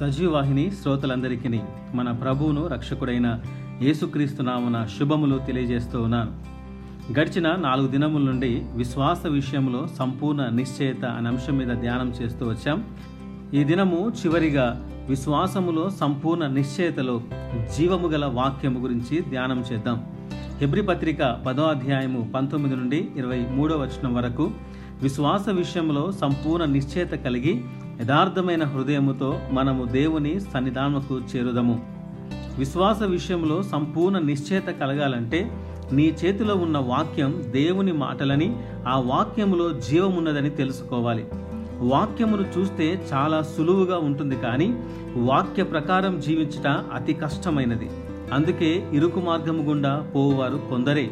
సజీవాహిని శ్రోతలందరికీ మన ప్రభువును రక్షకుడైన యేసుక్రీస్తు నామన శుభములు తెలియజేస్తూ ఉన్నాను. గడిచిన నాలుగు దినముల నుండి విశ్వాస విషయంలో సంపూర్ణ నిశ్చయత అనే అంశం మీద ధ్యానం చేస్తూ వచ్చాం. ఈ దినము చివరిగా విశ్వాసములో సంపూర్ణ నిశ్చయతలో జీవము గల వాక్యము గురించి ధ్యానం చేద్దాం. హెబ్రి పత్రిక పదో అధ్యాయము పంతొమ్మిది నుండి ఇరవై మూడో వచనం వరకు విశ్వాస విషయంలో సంపూర్ణ నిశ్చయత కలిగి యథార్థమైన హృదయముతో మనము దేవుని సన్నిధానముకు చేరుదము. విశ్వాస విషయంలో సంపూర్ణ నిశ్చయత కలగాలంటే నీ చేతిలో ఉన్న వాక్యం దేవుని మాటలని ఆ వాక్యములో జీవమున్నదని తెలుసుకోవాలి. వాక్యమును చూస్తే చాలా సులువుగా ఉంటుంది కానీ వాక్య ప్రకారం జీవించట అతి కష్టమైనది. అందుకే ఇరుకు మార్గము గుండా పోవారు కొందరే.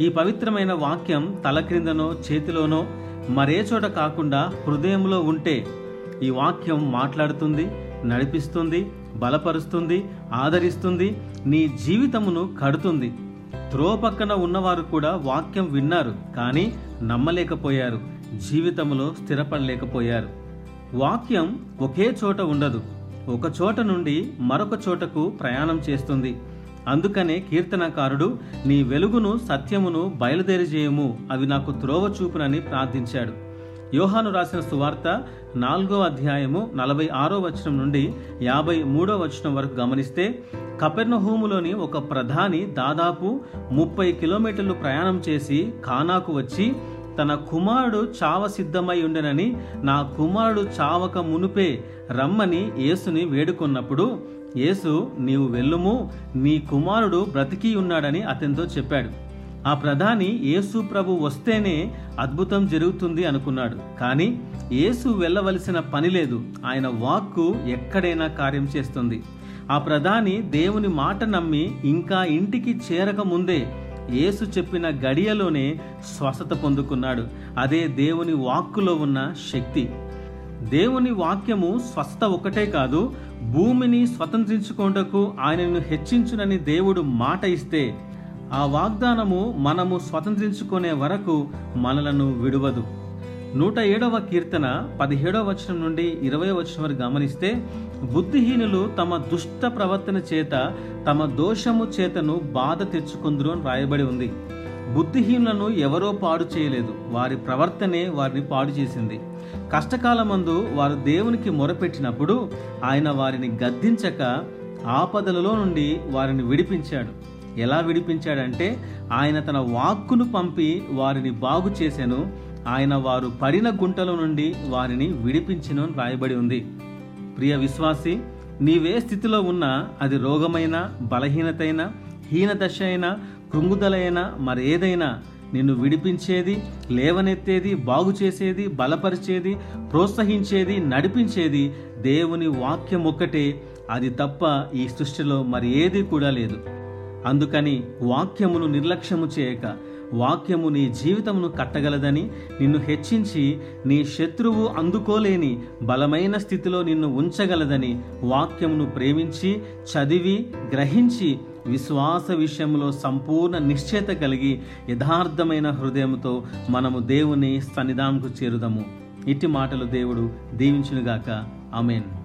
ఈ పవిత్రమైన వాక్యం తల క్రిందనో చేతిలోనో మరే చోట కాకుండా హృదయంలో ఉంటే ఈ వాక్యం మాట్లాడుతుంది నడిపిస్తుంది బలపరుస్తుంది ఆదరిస్తుంది నీ జీవితమును కడుతుంది. త్రో పక్కన ఉన్నవారు కూడా వాక్యం విన్నారు కానీ నమ్మలేకపోయారు జీవితంలో స్థిరపడలేకపోయారు. వాక్యం ఒకే చోట ఉండదు ఒక చోట నుండి మరొక చోటకు ప్రయాణం చేస్తుంది. అందుకనే కీర్తనకారుడు నీ వెలుగును సత్యమును బయలుదేరి చేయము అవి నాకు త్రోవ చూపునని ప్రార్థించాడు. యోహాను రాసిన సువార్త నాలుగో అధ్యాయము నలభై ఆరో వచనం నుండి యాభై మూడో వచనం వరకు గమనిస్తే కపెర్నహూములోని ఒక ప్రధాని దాదాపు ముప్పై కిలోమీటర్లు ప్రయాణం చేసి కానాకు వచ్చి తన కుమారుడు చావ సిద్ధమై ఉండెనని నా కుమారుడు చావక మునుపే రమ్మని యేసుని వేడుకొన్నప్పుడు యేసు నీవు వెళ్ళుము నీ కుమారుడు బ్రతికి ఉన్నాడని అతనితో చెప్పాడు. ఆ ప్రధాని యేసు ప్రభు వస్తేనే అద్భుతం జరుగుతుంది అనుకున్నాడు. కానీ యేసు వెళ్ళవలసిన పని లేదు. ఆయన వాక్కు ఎక్కడైనా కార్యం చేస్తుంది. ఆ ప్రధాని దేవుని మాట నమ్మి ఇంకా ఇంటికి చేరకముందే యేసు చెప్పిన గడియలోనే స్వస్థత పొందుకున్నాడు. అదే దేవుని వాక్కులో ఉన్న శక్తి. దేవుని వాక్యము స్వస్థత ఒకటే కాదు భూమిని స్వతంత్రించుకోటకు ఆయనను హెచ్చించునని దేవుడు మాట ఇస్తే ఆ వాగ్దానము మనము స్వతంత్రించుకునే వరకు మనలను విడవదు. నూట ఏడవ కీర్తన పదిహేడవ వచనం నుండి ఇరవై వచనం వరకు గమనిస్తే బుద్ధిహీనులు తమ దుష్ట ప్రవర్తన చేత తమ దోషము చేతను బాధ తెచ్చుకుందరు అని రాయబడి ఉంది. బుద్ధిహీనులను ఎవరో పాడు చేయలేదు. వారి ప్రవర్తనే వారిని పాడు చేసింది. కష్టకాలమందు వారు దేవునికి మొరపెట్టినప్పుడు ఆయన వారిని గద్దించక ఆపదలలో నుండి వారిని విడిపించాడు. ఎలా విడిపించాడంటే ఆయన తన వాక్కును పంపి వారిని బాగు చేశాను ఆయన వారు పడిన గుంటల నుండి వారిని విడిపించను అని రాయబడి ఉంది. ప్రియ విశ్వాసి నీవే స్థితిలో ఉన్నా అది రోగమైన బలహీనతైన హీనదశ అయినా కృంగుదలైనా మరేదైనా నిన్ను విడిపించేది లేవనెత్తేది బాగు చేసేది బలపరిచేది ప్రోత్సహించేది నడిపించేది దేవుని వాక్యం ఒక్కటే అది తప్ప ఈ సృష్టిలో మరి ఏది కూడా లేదు. అందుకని వాక్యమును నిర్లక్ష్యము చేయక వాక్యము నీ జీవితమును కట్టగలదని నిన్ను హెచ్చించి నీ శత్రువు అందుకోలేని బలమైన స్థితిలో నిన్ను ఉంచగలదని వాక్యమును ప్రేమించి చదివి గ్రహించి విశ్వాస విషయంలో సంపూర్ణ నిశ్చయత కలిగి యథార్థమైన హృదయంతో మనము దేవుని సన్నిధానంకు చేరుదాము. ఇట్టి మాటలు దేవుడు దీవించునుగాక. అమేన్